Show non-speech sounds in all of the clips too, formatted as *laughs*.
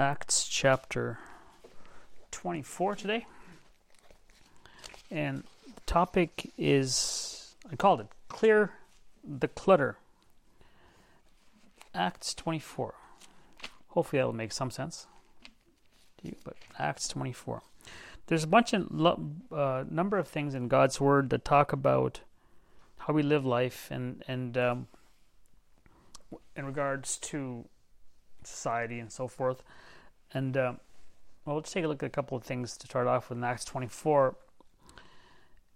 Acts chapter 24 today. And the topic is, I called it Clear the Clutter. Acts 24. Hopefully that will make some sense to you, but Acts 24. There's a bunch of uh, number of things in God's Word that talk about how we live life and and um, in regards to society and so forth. And uh, well, let's take a look at a couple of things to start off with. In Acts 24,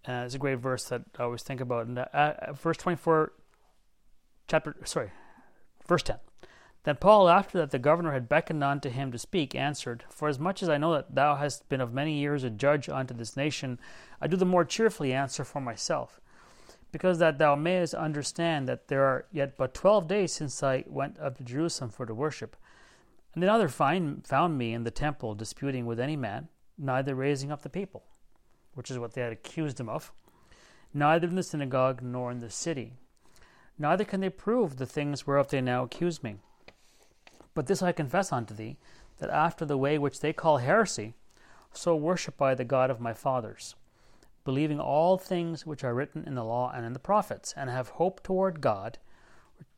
uh, it's a great verse that I always think about. And uh, uh verse 24, chapter sorry, verse 10. Then Paul, after that the governor had beckoned unto him to speak, answered, For as much as I know that thou hast been of many years a judge unto this nation, I do the more cheerfully answer for myself, because that thou mayest understand that there are yet but twelve days since I went up to Jerusalem for to worship. And another find, found me in the temple disputing with any man, neither raising up the people, which is what they had accused him of, neither in the synagogue nor in the city. Neither can they prove the things whereof they now accuse me. But this I confess unto thee, that after the way which they call heresy, so worship I the God of my fathers, believing all things which are written in the law and in the prophets, and have hope toward God.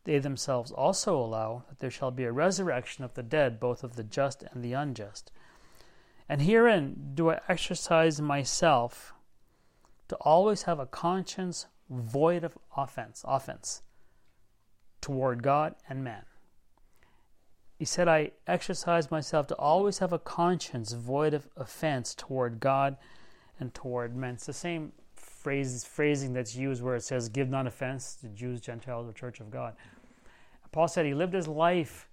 They themselves also allow that there shall be a resurrection of the dead, both of the just and the unjust. And herein do I exercise myself to always have a conscience void of offense, offense toward God and man. He said, I exercise myself to always have a conscience void of offense toward God and toward men. It's the same phrase, phrasing that's used where it says, Give none offense to Jews, Gentiles, or Church of God. Paul said he lived his life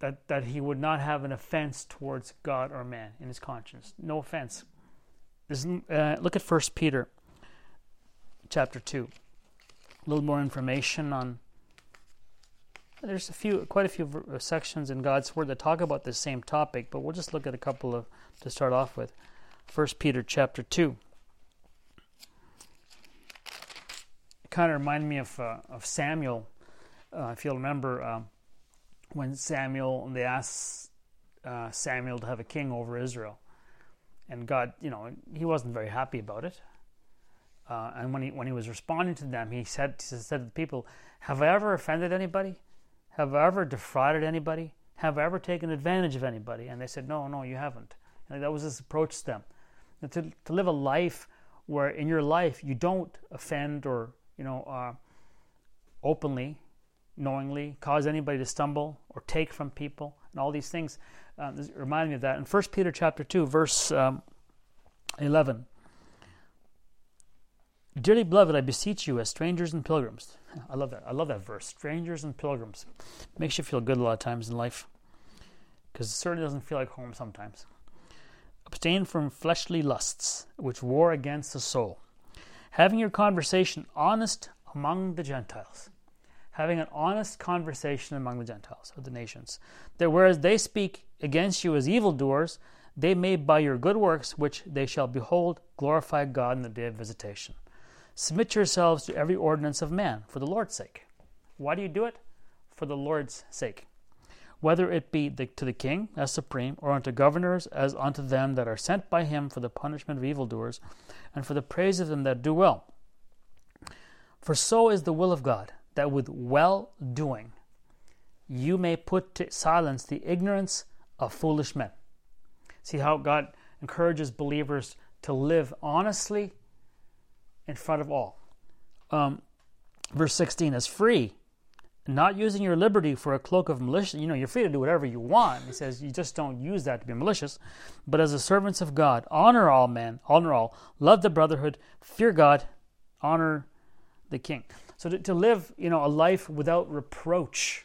that, that he would not have an offense towards God or man in his conscience. No offense. Uh, look at 1 Peter chapter 2. A little more information on there's a few, quite a few uh, sections in God's Word that talk about the same topic, but we'll just look at a couple of to start off with. First Peter chapter two. It kind of reminded me of uh, of Samuel, uh, if you'll remember um, when Samuel they asked uh, Samuel to have a king over Israel, and God, you know, he wasn't very happy about it. Uh, and when he when he was responding to them, he said he said to the people, "Have I ever offended anybody?" Have I ever defrauded anybody? Have I ever taken advantage of anybody? And they said, No, no, you haven't. And that was his approach to them. And to, to live a life where in your life you don't offend or, you know, uh, openly, knowingly cause anybody to stumble or take from people and all these things. Um, this reminded me of that. In 1 Peter chapter 2, verse um, 11. Dearly beloved, I beseech you as strangers and pilgrims I love that. I love that verse. Strangers and pilgrims. Makes you feel good a lot of times in life. Because it certainly doesn't feel like home sometimes. Abstain from fleshly lusts, which war against the soul. Having your conversation honest among the Gentiles. Having an honest conversation among the Gentiles or the nations. That whereas they speak against you as evildoers, they may by your good works, which they shall behold, glorify God in the day of visitation. Submit yourselves to every ordinance of man for the Lord's sake. Why do you do it? For the Lord's sake. Whether it be the, to the king as supreme, or unto governors as unto them that are sent by him for the punishment of evildoers, and for the praise of them that do well. For so is the will of God, that with well doing you may put to silence the ignorance of foolish men. See how God encourages believers to live honestly in front of all. Um, verse 16 is free, not using your liberty for a cloak of malicious. You know, you're free to do whatever you want. He says you just don't use that to be malicious, but as the servants of God, honor all men, honor all, love the brotherhood, fear God, honor the king. So to, to live, you know, a life without reproach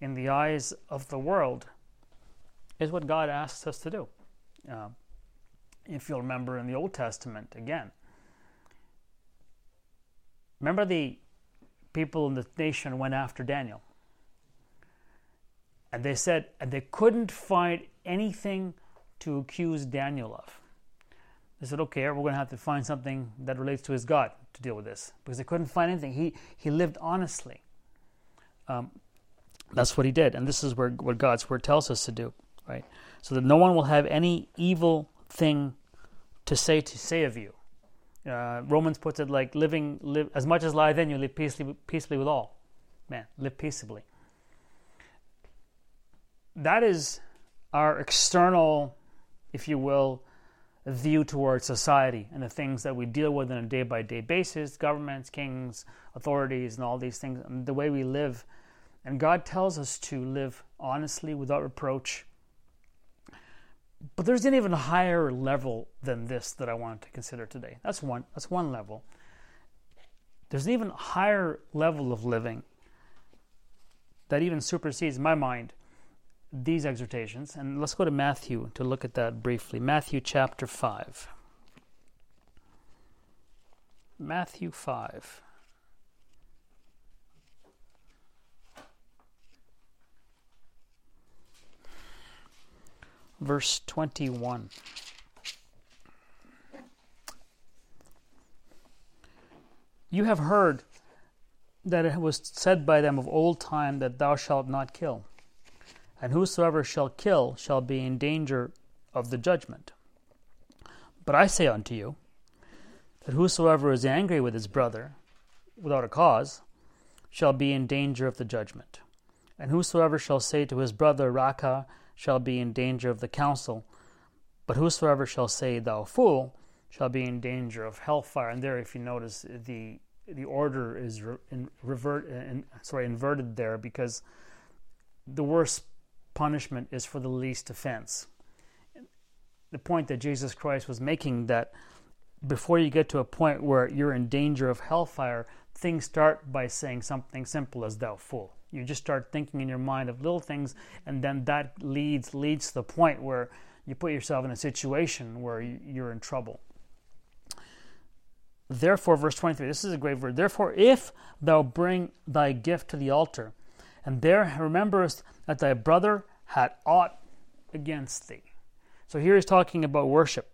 in the eyes of the world is what God asks us to do. Uh, if you'll remember in the Old Testament, again, Remember the people in the nation went after Daniel. And they said, and they couldn't find anything to accuse Daniel of. They said, okay, we're going to have to find something that relates to his God to deal with this. Because they couldn't find anything. He, he lived honestly. Um, That's what he did, and this is where what God's word tells us to do, right? So that no one will have any evil thing to say to say of you. Uh, Romans puts it like living live as much as lie then you live peaceably, peaceably with all. Man, live peaceably. That is our external, if you will, view towards society and the things that we deal with on a day by day basis governments, kings, authorities, and all these things, and the way we live. And God tells us to live honestly without reproach. But there's an even higher level than this that I wanted to consider today. That's one, that's one level. There's an even higher level of living that even supersedes my mind these exhortations. And let's go to Matthew to look at that briefly. Matthew chapter 5. Matthew 5. Verse 21. You have heard that it was said by them of old time that thou shalt not kill and whosoever shall kill shall be in danger of the judgment. But I say unto you, that whosoever is angry with his brother without a cause shall be in danger of the judgment. And whosoever shall say to his brother, Raca, shall be in danger of the council. But whosoever shall say, Thou fool, shall be in danger of hellfire. And there, if you notice, the the order is re- in, revert, in, sorry, inverted there because the worst punishment is for the least offense. The point that Jesus Christ was making that before you get to a point where you're in danger of hellfire, things start by saying something simple as thou fool. You just start thinking in your mind of little things, and then that leads leads to the point where you put yourself in a situation where you're in trouble. Therefore, verse 23, this is a great word. Therefore, if thou bring thy gift to the altar, and there rememberest that thy brother had aught against thee. So here he's talking about worship.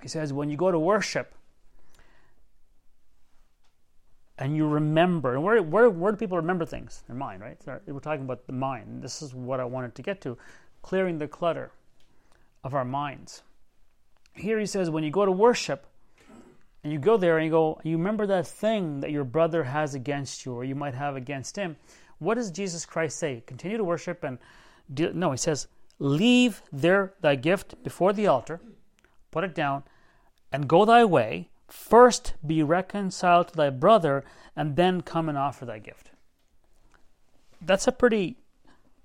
He says, when you go to worship and you remember, and where, where, where do people remember things? Their mind, right? We're talking about the mind. This is what I wanted to get to clearing the clutter of our minds. Here he says, when you go to worship, and you go there and you go, you remember that thing that your brother has against you or you might have against him. What does Jesus Christ say? Continue to worship and no, he says, leave there thy gift before the altar, put it down, and go thy way. First be reconciled to thy brother, and then come and offer thy gift. That's a pretty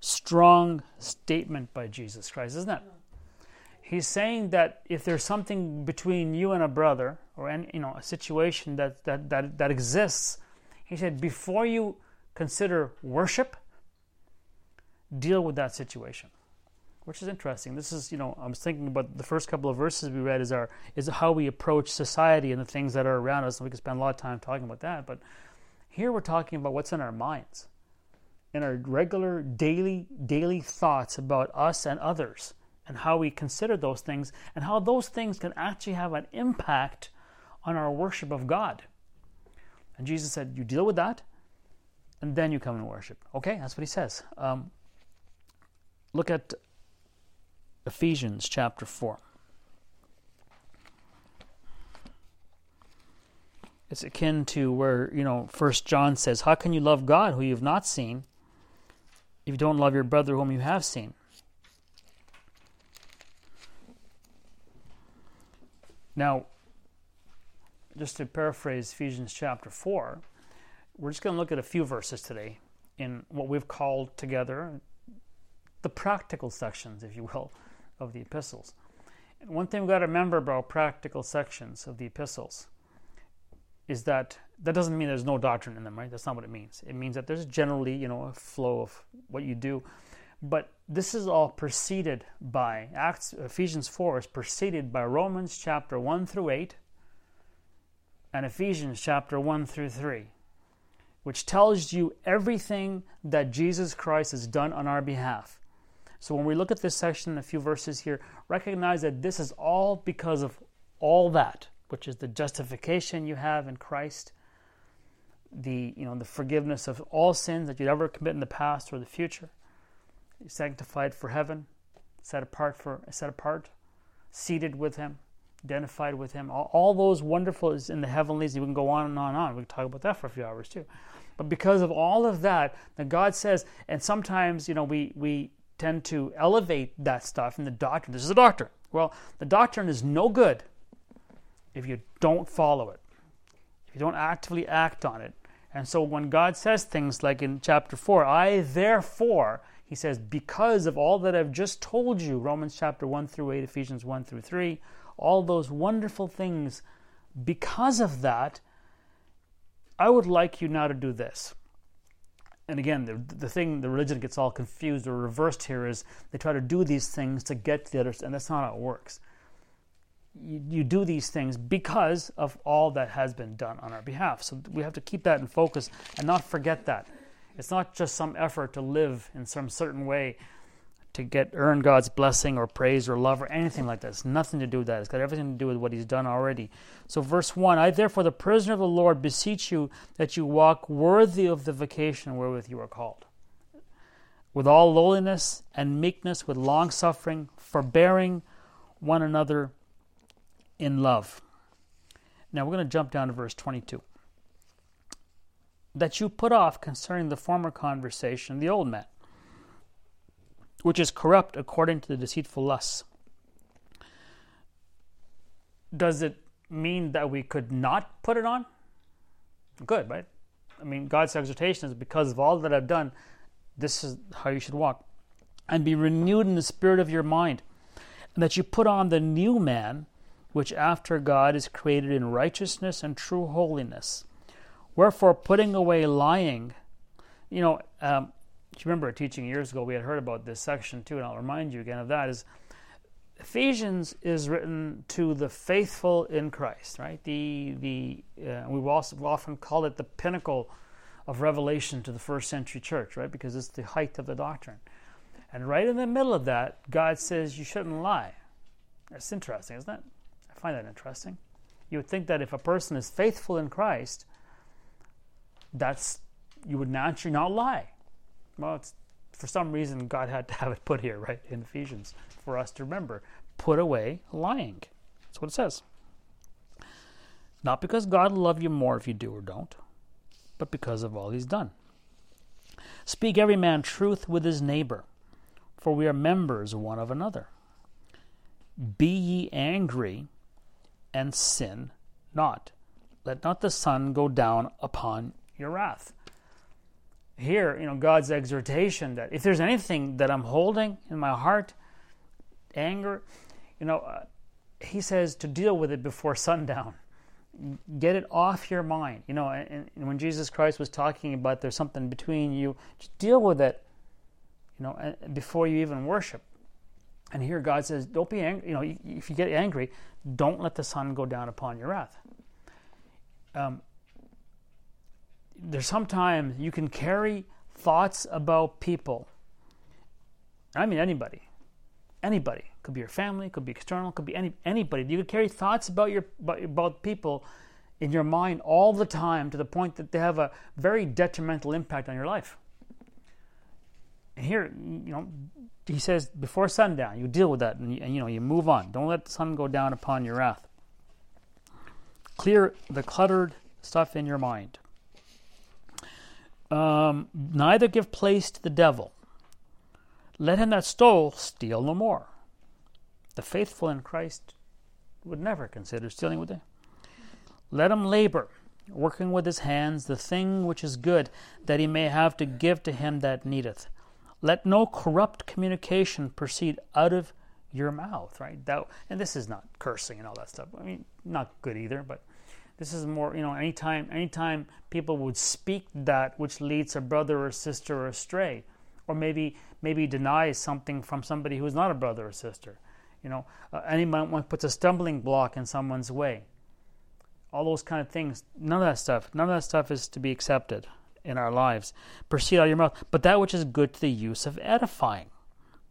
strong statement by Jesus Christ, isn't it? He's saying that if there's something between you and a brother, or any, you know a situation that, that, that, that exists, he said, before you consider worship, deal with that situation which is interesting. This is you know i was thinking about the first couple of verses we read is our is how we approach society and the things that are around us and we could spend a lot of time talking about that but here we're talking about what's in our minds in our regular daily daily thoughts about us and others and how we consider those things and how those things can actually have an impact on our worship of god. And jesus said you deal with that and then you come and worship okay that's what he says um, Look at Ephesians chapter 4. It's akin to where, you know, First John says, How can you love God who you've not seen if you don't love your brother whom you have seen? Now, just to paraphrase Ephesians chapter 4, we're just going to look at a few verses today in what we've called together the practical sections, if you will, of the epistles. And one thing we've got to remember about practical sections of the epistles is that that doesn't mean there's no doctrine in them, right? That's not what it means. It means that there's generally, you know, a flow of what you do. But this is all preceded by Acts Ephesians 4 is preceded by Romans chapter 1 through 8 and Ephesians chapter 1 through 3 which tells you everything that Jesus Christ has done on our behalf. So when we look at this section, a few verses here, recognize that this is all because of all that, which is the justification you have in Christ, the you know the forgiveness of all sins that you'd ever commit in the past or the future. You're sanctified for heaven, set apart for set apart, seated with Him, identified with Him. All, all those wonderful is in the heavenlies. You can go on and on and on. We can talk about that for a few hours too. But because of all of that, that God says, and sometimes you know we we tend to elevate that stuff in the doctrine. This is a doctrine. Well, the doctrine is no good if you don't follow it, if you don't actively act on it. And so when God says things like in chapter 4, I therefore, he says, because of all that I've just told you, Romans chapter 1 through 8, Ephesians 1 through 3, all those wonderful things, because of that, I would like you now to do this. And again, the, the thing, the religion gets all confused or reversed here is they try to do these things to get to the other, and that's not how it works you, you do these things because of all that has been done on our behalf. So we have to keep that in focus and not forget that. It's not just some effort to live in some certain way to get earn God's blessing or praise or love or anything like that. It's nothing to do with that. It's got everything to do with what He's done already. So, verse 1 I, therefore, the prisoner of the Lord, beseech you that you walk worthy of the vocation wherewith you are called, with all lowliness and meekness, with long suffering, forbearing one another in love. Now we're going to jump down to verse 22. That you put off concerning the former conversation the old man, which is corrupt according to the deceitful lusts. Does it mean that we could not put it on? Good, right? I mean, God's exhortation is because of all that I've done, this is how you should walk. And be renewed in the spirit of your mind, and that you put on the new man which after God is created in righteousness and true holiness. Wherefore, putting away lying, you know, um, you remember teaching years ago, we had heard about this section too, and I'll remind you again of that. Is Ephesians is written to the faithful in Christ, right? The the uh, we also often call it the pinnacle of revelation to the first century church, right? Because it's the height of the doctrine. And right in the middle of that, God says you shouldn't lie. That's interesting, isn't it? I find that interesting. You would think that if a person is faithful in Christ, that's you would naturally not lie. Well, it's for some reason God had to have it put here, right, in Ephesians, for us to remember. Put away lying. That's what it says. Not because God will love you more if you do or don't, but because of all he's done. Speak every man truth with his neighbor, for we are members one of another. Be ye angry and sin not. Let not the sun go down upon your wrath. Here, you know, God's exhortation that if there's anything that I'm holding in my heart, anger, you know, uh, He says to deal with it before sundown. Get it off your mind. You know, and, and when Jesus Christ was talking about there's something between you, just deal with it, you know, before you even worship. And here God says, don't be angry. You know, if you get angry, don't let the sun go down upon your wrath. Um, there's sometimes you can carry thoughts about people. I mean, anybody. Anybody. Could be your family, could be external, could be any, anybody. You could carry thoughts about, your, about, people in your mind all the time to the point that they have a very detrimental impact on your life. Here, you know, he says before sundown, you deal with that and, and, you know you move on. Don't let the sun go down upon your wrath. Clear the cluttered stuff in your mind. Um, neither give place to the devil. Let him that stole steal no more. The faithful in Christ would never consider stealing, would they? Let him labor, working with his hands the thing which is good, that he may have to give to him that needeth. Let no corrupt communication proceed out of your mouth, right? That, and this is not cursing and all that stuff. I mean, not good either, but this is more, you know, anytime anytime people would speak that which leads a brother or sister astray, or maybe maybe denies something from somebody who is not a brother or sister. You know, uh, anyone puts a stumbling block in someone's way. All those kind of things. None of that stuff. None of that stuff is to be accepted in our lives. Proceed out of your mouth, but that which is good to the use of edifying,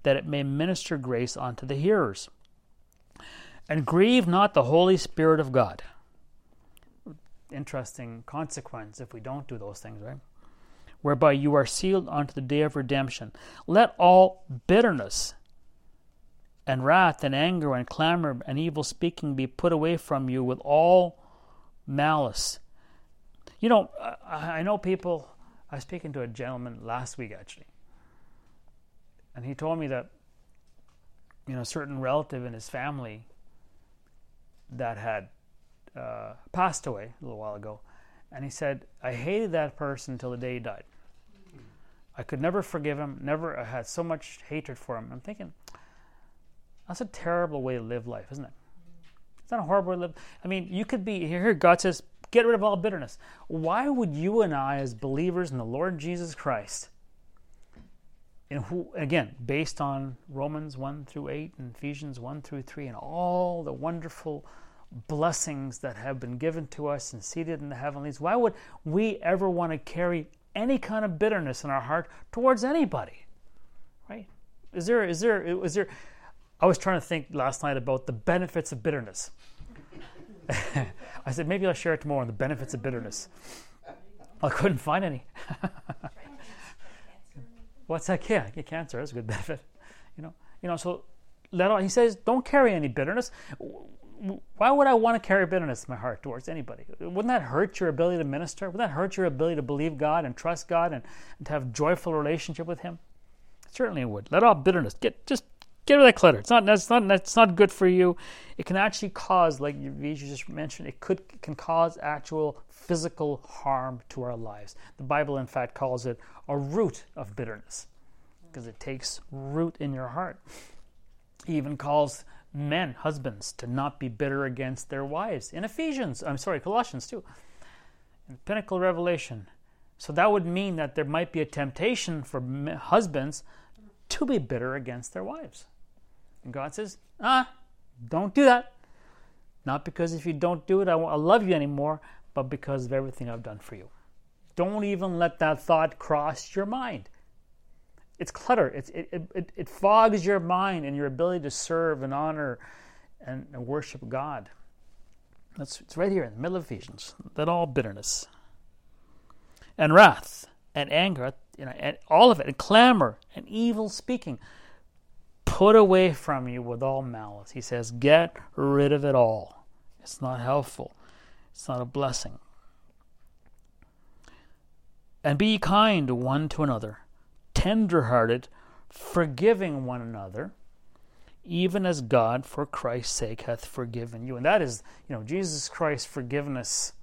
that it may minister grace unto the hearers. And grieve not the Holy Spirit of God. Interesting consequence if we don't do those things, right? Whereby you are sealed unto the day of redemption. Let all bitterness and wrath and anger and clamor and evil speaking be put away from you with all malice. You know, I, I know people. I was speaking to a gentleman last week actually, and he told me that you know a certain relative in his family that had uh, passed away a little while ago, and he said, "I hated that person until the day he died. I could never forgive him. Never. I had so much hatred for him." I'm thinking, that's a terrible way to live life, isn't it? It's not a horrible way to live. I mean, you could be here. God says, "Get rid of all bitterness." Why would you and I, as believers in the Lord Jesus Christ, and who again based on Romans 1 through 8 and Ephesians 1 through 3 and all the wonderful blessings that have been given to us and seated in the heavenlies, why would we ever want to carry any kind of bitterness in our heart towards anybody? Right? Is there, is there, is there, I was trying to think last night about the benefits of bitterness. *laughs* I said, maybe I'll share it tomorrow on the benefits of bitterness. I couldn't find any. *laughs* What's that? Yeah, get cancer. That's a good benefit. You know, you know. So let all. He says, don't carry any bitterness why would I want to carry bitterness in my heart towards anybody? Wouldn't that hurt your ability to minister? Wouldn't that hurt your ability to believe God and trust God and, and to have joyful relationship with Him? Certainly it would. Let all bitterness get just get rid of that clutter. It's not that's not that's not good for you. It can actually cause, like you just mentioned, it could can cause actual physical harm to our lives. The Bible, in fact, calls it a root of bitterness because it takes root in your heart. He even calls men, husbands, to not be bitter against their wives. In Ephesians, I'm sorry, Colossians too. In Pinnacle Revelation. So that would mean that there might be a temptation for husbands to be bitter against their wives. And God says, ah, don't do that. Not because if you don't do it, I won't love you anymore, but because of everything I've done for you. Don't even let that thought cross your mind it's clutter. It's, it, it, it fogs your mind and your ability to serve and honor and, and worship God. That's it's right here in the middle of Ephesians. That all bitterness and wrath and anger, you know, and all of it, and clamor and evil speaking, put away from you with all malice. He says, get rid of it all. It's not helpful. It's not a blessing. And be kind one to another tenderhearted, forgiving one another, even as God for Christ's sake hath forgiven you. And that is, you know, Jesus Christ's forgiveness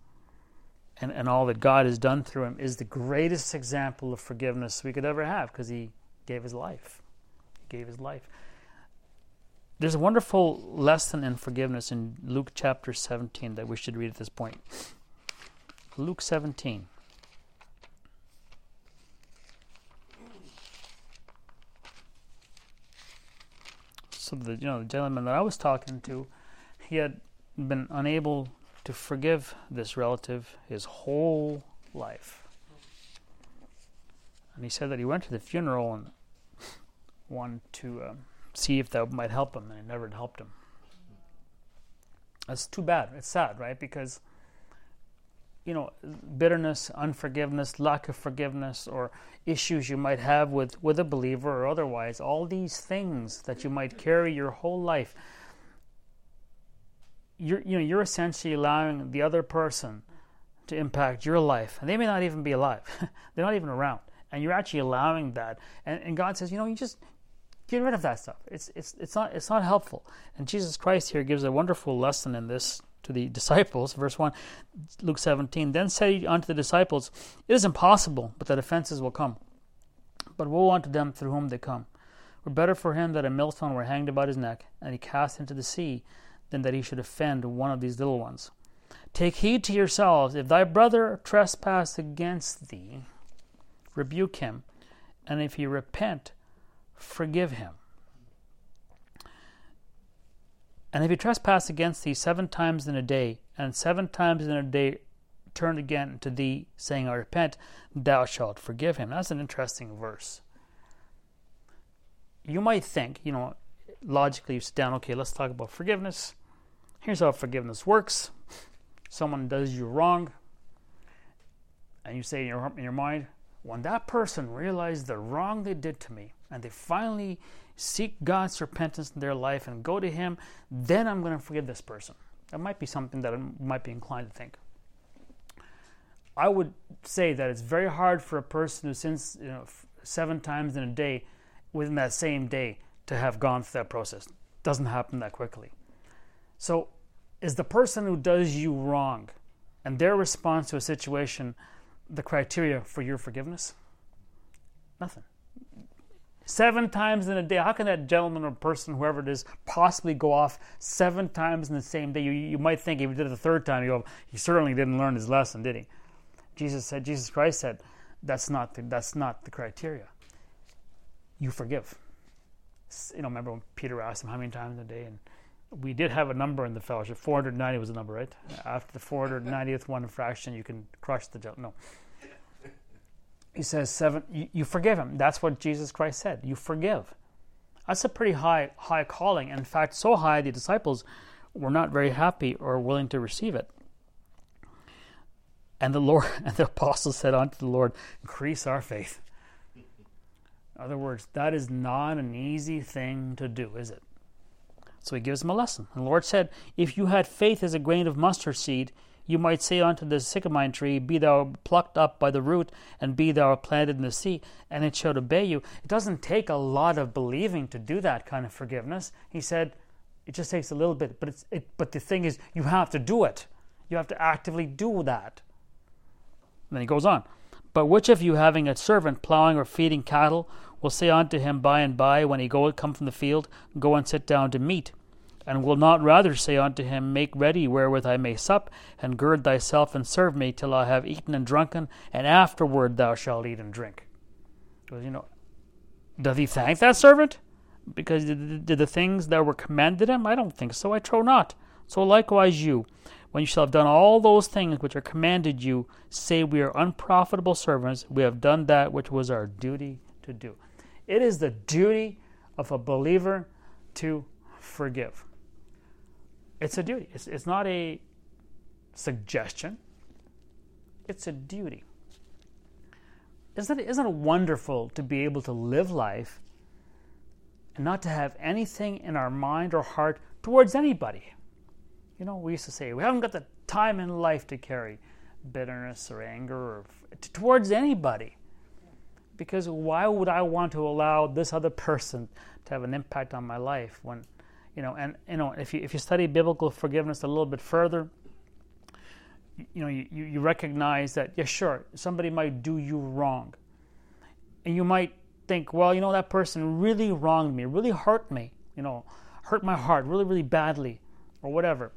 and, and all that God has done through him is the greatest example of forgiveness we could ever have because he gave his life. He gave his life. There's a wonderful lesson in forgiveness in Luke chapter 17 that we should read at this point. Luke 17. So the you know the gentleman that I was talking to, he had been unable to forgive this relative his whole life. And he said that he went to the funeral and *laughs* wanted to um, see if that might help him, and it never helped him. That's too bad. It's sad, right? Because you know, bitterness, unforgiveness, lack of forgiveness, or issues you might have with, with a believer or otherwise, all these things that you might carry your whole life, you're, you know, you're essentially allowing the other person to impact your life. And they may not even be alive, *laughs* they're not even around. And you're actually allowing that. And, and God says, you know, you just get rid of that stuff. It's, it's, it's, not, it's not helpful. And Jesus Christ here gives a wonderful lesson in this to the *laughs* disciples. Verse 1, Luke 17. Then said he unto the disciples, It is impossible, but that offenses will come. But woe unto them through whom they come. Were better for him that a millstone were hanged about his neck, and he cast into the sea, than that he should offend one of these little ones. Take heed to yourselves. If thy brother trespass against thee, rebuke him, and if he repent, forgive him. And if he trespass against thee seven times in a day, and seven times in a day turn again to thee, saying, I repent, thou shalt forgive him. That's an interesting verse. You might think, you know, logically you sit down, okay, let's talk about forgiveness. Here's how forgiveness works. Someone does you wrong, And you say in your, in your mind, when that person realized the wrong they did to me and they finally seek God's repentance in their life and go to Him, then I'm going to forgive this person. That might be something that I might be inclined to think. I would say that it's very hard for a person who sins you know, seven times in a day within that same day to have gone through that process. Doesn't happen that quickly. So, is the person who does you wrong and their response to a situation the criteria for your forgiveness? Nothing. Seven times in a day. How can that gentleman or person, whoever it is, possibly go off seven times in the same day? You, you might think if he did it the third time, you he certainly didn't learn his lesson, did he? Jesus said, Jesus Christ said, that's not the, that's not the criteria. You forgive. You know, remember when Peter asked him how many times a day, and we did have a number in the fellowship. 490 was the number, right? After the 490th one fraction, you can crush the. No. He says seven. You, you forgive him. That's what Jesus Christ said. You forgive. That's a pretty high high calling. In fact, so high the disciples were not very happy or willing to receive it. And the Lord *laughs* and the apostles said unto the Lord, Increase our faith. In other words, that is not an easy thing to do, is it? So he gives them a lesson. And the Lord said, If you had faith as a grain of mustard seed, you might say unto the sycamore tree, Be thou plucked up by the root, and be thou planted in the sea, and it shall obey you. It doesn't take a lot of believing to do that kind of forgiveness. He said, It just takes a little bit, but it's it, but the thing is, you have to do it. You have to actively do that. And then he goes on. But which of you, having a servant plowing or feeding cattle, will say unto him by and by, when he go come from the field, Go and sit down to meat? And will not rather say unto him, Make ready wherewith I may sup, and gird thyself and serve me till I have eaten and drunken, and afterward thou shalt eat and drink? You know, doth he thank that servant? Because did the things that were commanded him? I don't think so. I trow not. So likewise you, when you shall have done all those things which are commanded you, say, We are unprofitable servants. We have done that which was our duty to do. It is the duty of a believer to forgive. It's a duty, it's, it's not a suggestion, it's a duty. Isn't it, isn't it wonderful to be able to live life and not to have anything in our mind or heart towards anybody? You know, we used to say we haven't got the time in life to carry bitterness or anger or towards anybody. Because why would I want to allow this other person to have an impact on my life when, you know, and you know, if you if you study biblical forgiveness a little bit further, you know, you, you recognize that yeah, sure, somebody might do you wrong, and you might think, well, you know, that person really wronged me, really hurt me, you know, hurt my heart really, really badly, or whatever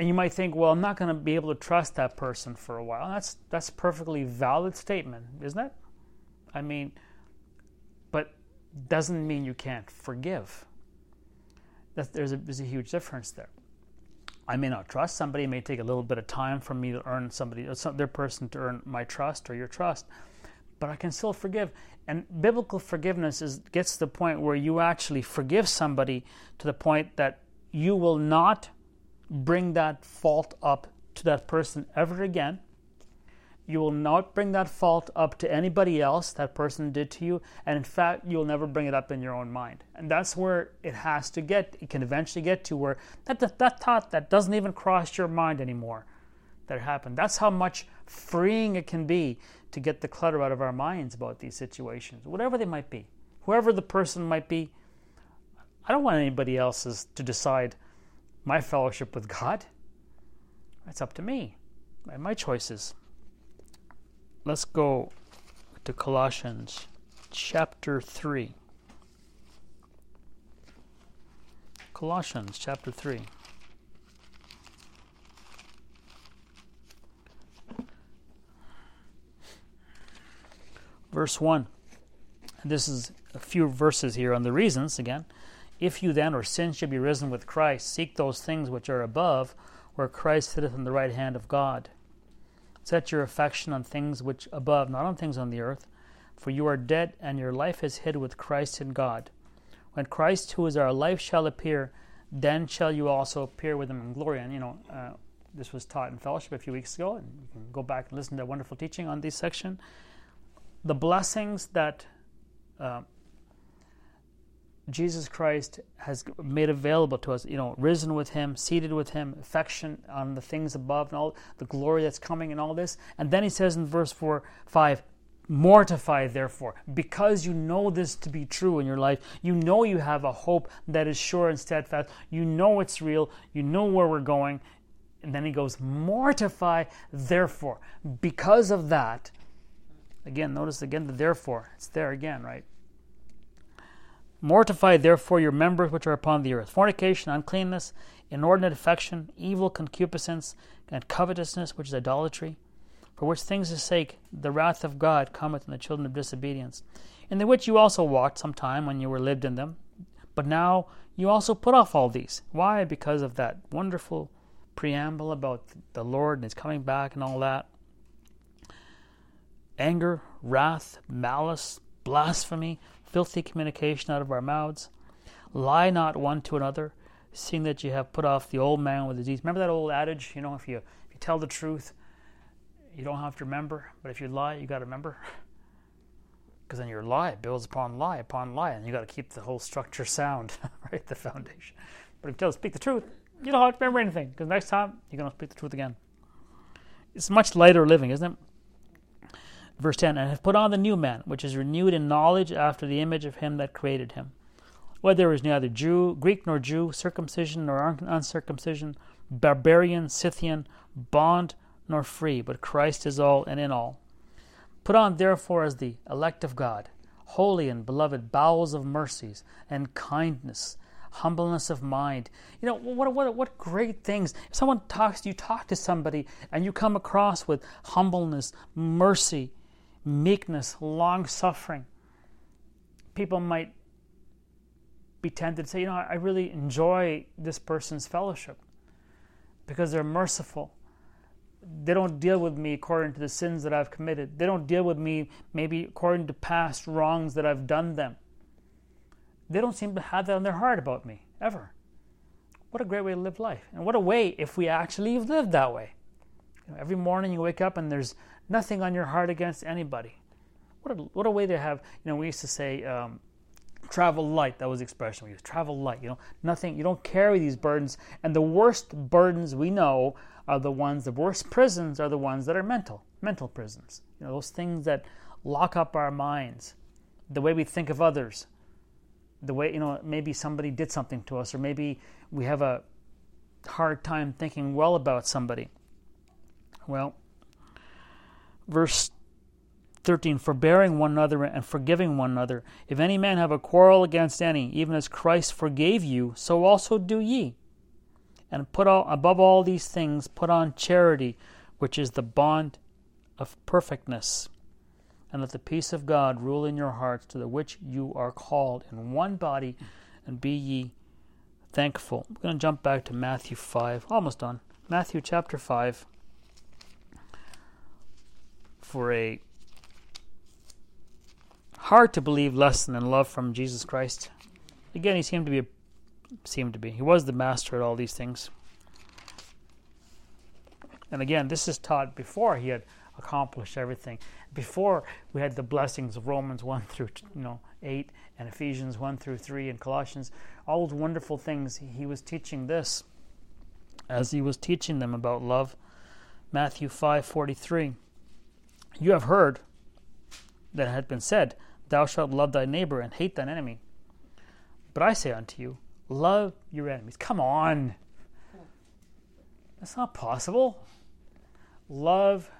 and you might think, well, I'm not going to be able to trust that person for a while. That's that's a perfectly valid statement, isn't it? I mean, doesn't mean you can't forgive. That there's a there's a huge difference there. I may not trust somebody. It may take a little bit of time for me to earn somebody, uh, their person to earn my trust or your trust, but I can still forgive. And biblical forgiveness is gets to the point where you actually forgive somebody to the point that you will not bring that fault up to that person ever again. You will not bring that fault up to anybody else that person did to you. And in fact, you'll never bring it up in your own mind. And that's where it has to get, it can eventually get to where that, that, that thought that doesn't even cross your mind anymore that happened. That's how much freeing it can be to get the clutter out of our minds about these situations, whatever they might be, whoever the person might be. I don't want anybody else's to decide my fellowship with God. That's up to me and my choices. Let's go to Colossians chapter 3. Colossians chapter 3. Verse 1. this is a few verses here on the reasons again. If you then, or sin should be risen with Christ, seek those things which are above, where Christ sitteth on the right hand of God. Set your affection on things which above, not on things on the earth, for you are dead, and your life is hid with Christ in God. When Christ, who is our life, shall appear, then shall you also appear with him in glory. And you know, uh, this was taught in fellowship a few weeks ago, and you can go back and listen to that wonderful teaching on this section. The blessings that uh, Jesus Christ has made available to us, you know, risen with Him, seated with Him, affection on the things above, and all the glory that's coming, and all this. And then He says in verse 4 5, Mortify, therefore, because you know this to be true in your life. You know you have a hope that is sure and steadfast. You know it's real. You know where we're going. And then he goes, Mortify, therefore. Because of that, again, notice again the therefore. It's there again, right? Mortify, therefore, your members which are upon the earth fornication, uncleanness, inordinate affection, evil concupiscence, and covetousness, which is idolatry for which things' sake the wrath of God cometh on the children of disobedience, in the which you also walked some time when you were lived in them. But now you also put off all these. Why? Because of that wonderful preamble about the Lord and His coming back and all that. Anger, wrath, malice, blasphemy, filthy communication out of our mouths. Lie not one to another, seeing that you have put off the old man with disease. Remember that old adage, you know, if you if you tell the truth, you don't have to remember, but if you lie, you got to remember. *laughs* Because then your lie builds upon lie upon lie, and you got to keep the whole structure sound, *laughs* right? The foundation. But if you tell speak the truth, you don't have to remember anything, because next time you're going to speak the truth again. It's much lighter living, isn't it? Verse 10 And have put on the new man, which is renewed in knowledge after the image of him that created him. Whether there is neither Jew, Greek nor Jew, circumcision nor uncircumcision, barbarian, Scythian, bond nor free, but Christ is all and in all. Put on therefore as the elect of God, holy and beloved bowels of mercies and kindness, humbleness of mind. You know, what, what, what great things. If someone talks, you talk to somebody and you come across with humbleness, mercy, meekness, long suffering. People might be tempted to say, you know, I really enjoy this person's fellowship because they're merciful they don't deal with me according to the sins that I've committed. They don't deal with me maybe according to past wrongs that I've done them. They don't seem to have that on their heart about me, ever. What a great way to live life. And what a way if we actually lived that way. You know, every morning you wake up and there's nothing on your heart against anybody. What a, what a way to have, you know, we used to say, um, travel light. That was the expression we used. Travel light. You know, nothing, you don't carry these burdens. And the worst burdens we know are the ones, the worst prisons are the ones that are mental, mental prisons. You know, those things that lock up our minds, the way we think of others, the way, you know, maybe somebody did something to us, or maybe we have a hard time thinking well about somebody. Well, verse 13 forbearing one another and forgiving one another if any man have a quarrel against any even as christ forgave you so also do ye and put all, above all these things, put on charity, which is the bond of perfectness. And let the peace of God rule in your hearts, to the which you are called in one body, and be ye thankful. We're going to jump back to Matthew 5, almost done. Matthew chapter 5 for a hard to believe lesson in love from Jesus Christ. Again, he seemed to be a seemed to be. He was the master at all these things. And again, this is taught before he had accomplished everything. Before we had the blessings of Romans 1 through you know 8 and Ephesians 1 through 3 and Colossians, all those wonderful things, he was teaching this as he was teaching them about love. Matthew 5:43 You have heard that it had been said, thou shalt love thy neighbor and hate thine enemy. But I say unto you, Love your enemies. Come on. That's not possible. Love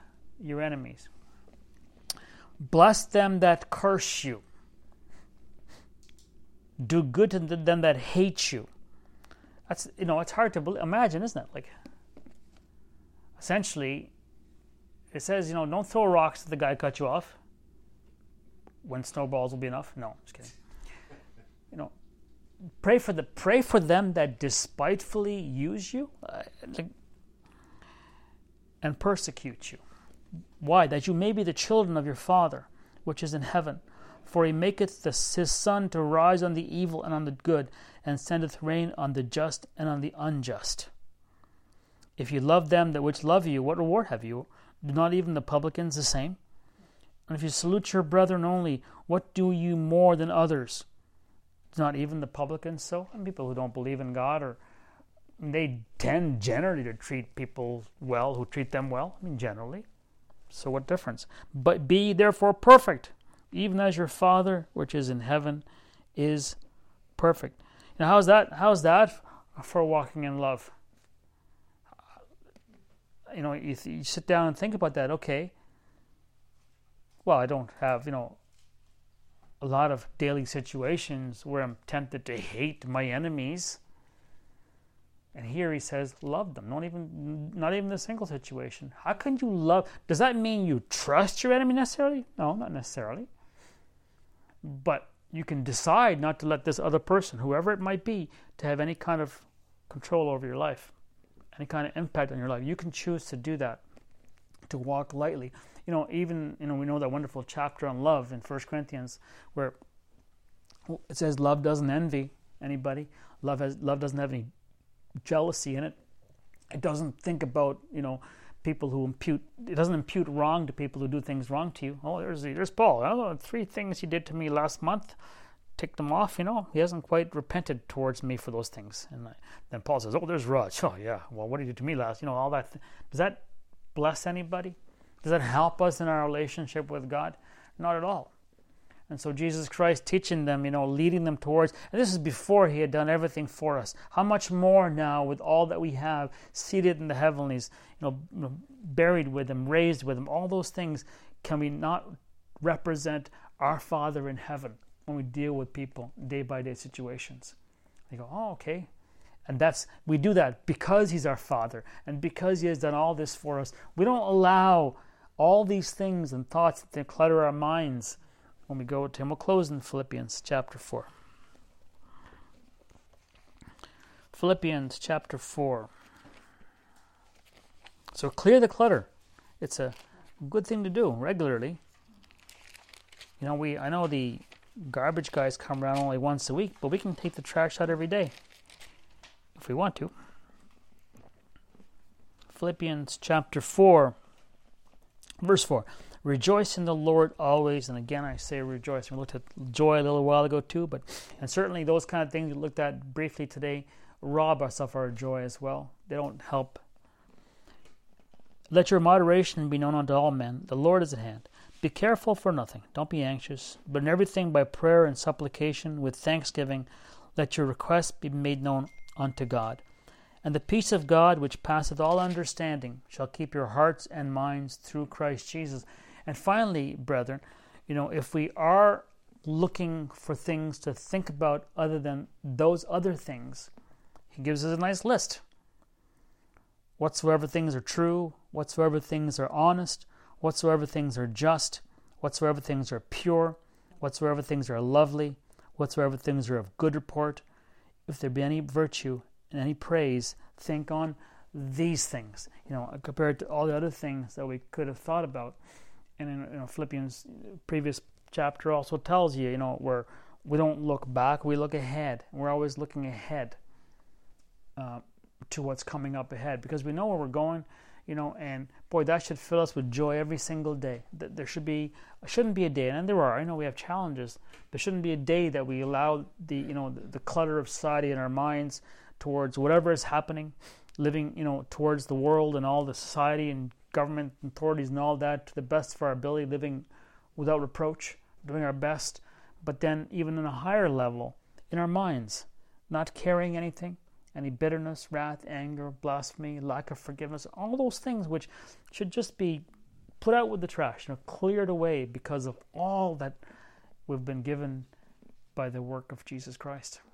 your enemies. Bless them that curse you. Do good to them that hate you. That's you know, it's hard to believe, imagine, isn't it? Like essentially it says, you know, don't throw rocks at the guy cut you off. When snowballs will be enough. No, just kidding. You know, pray for the pray for them that despitefully use you uh, and persecute you. Why? That you may be the children of your Father which is in heaven. For he maketh the, his sun to rise on the evil and on the good, and sendeth rain on the just and on the unjust. If you love them that which love you, what reward have you? Not even the publicans the same? And if you salute your brethren only, what do you more than others? Not even the publicans so? And people who don't believe in God or they tend generally to treat people well who treat them well. I mean generally. So what difference? But be therefore perfect, even as your Father which is in heaven is perfect. Now how's that how's that for walking in love? You know, you, you sit down and think about that. Okay, well, I don't have, you know, a lot of daily situations where I'm tempted to hate my enemies. And here he says, love them. Not even not even the single situation. How can you love does that mean you trust your enemy necessarily? No, not necessarily. But you can decide not to let this other person, whoever it might be, to have any kind of control over your life, any kind of impact on your life. You can choose to do that, to walk lightly you know, even you know, we know that wonderful chapter on love in First Corinthians, where it says love doesn't envy anybody. Love has love doesn't have any jealousy in it. It doesn't think about you know people who impute. It doesn't impute wrong to people who do things wrong to you. Oh, there's there's Paul. Oh, three things he did to me last month. Tick them off. You know, he hasn't quite repented towards me for those things. And then Paul says, "Oh, there's Raj. *laughs* Oh, yeah. Well, what did you do to me last? You know, all that. Th- Does that bless anybody? Does that help us in our relationship with God? Not at all. And so Jesus Christ teaching them, you know, leading them towards, and this is before he had done everything for us. How much more now with all that we have seated in the heavenlies, you know, buried with him, raised with him, all those things, can we not represent our Father in heaven when we deal with people day by day situations? They go, oh, okay. And that's we do that because he's our Father and because he has done all this for us. We don't allow all these things and thoughts that clutter our minds when we go to him. We'll close in Philippians chapter 4. Philippians chapter 4. So clear the clutter. It's a good thing to do regularly. You know, we I know the garbage guys come around only once a week, but we can take the trash out every day if we want to. Philippians chapter 4 Verse 4 Rejoice in the Lord always. And again, I say rejoice. We looked at joy a little while ago too, but and certainly those kind of things we looked at briefly today rob us of our joy as well. They don't help. Let your moderation be known unto all men. The Lord is at hand. Be careful for nothing. Don't be anxious, but in everything by prayer and supplication with thanksgiving, let your requests be made known unto God. And the peace of God, which passeth all understanding, shall keep your hearts and minds through Christ Jesus. And finally, brethren, you know, if we are looking for things to think about other than those other things, he gives us a nice list. Whatsoever things are true, whatsoever things are honest, whatsoever things are just, whatsoever things are pure, whatsoever things are lovely, whatsoever things are of good report, if there be any virtue and any praise, think on these things, you know, compared to all the other things that we could have thought about. And in you know, Philippians previous chapter also tells you, you know, where we don't look back, we look ahead. We're always looking ahead uh, to what's coming up ahead because we know where we're going, you know, and boy, that should fill us with joy every single day. That There should be, shouldn't be a day, and there are. I know we have challenges. There shouldn't be a day that we allow the, you know, the, the clutter of society in our minds towards whatever is happening, living, you know, towards the world and all the society and government authorities and all that to the best of our ability, living without reproach, doing our best, but then even in a higher level, in our minds, not carrying anything, any bitterness, wrath, anger, blasphemy, lack of forgiveness, all those things which should just be put out with the trash, you know, cleared away because of all that we've been given by the work of Jesus Christ.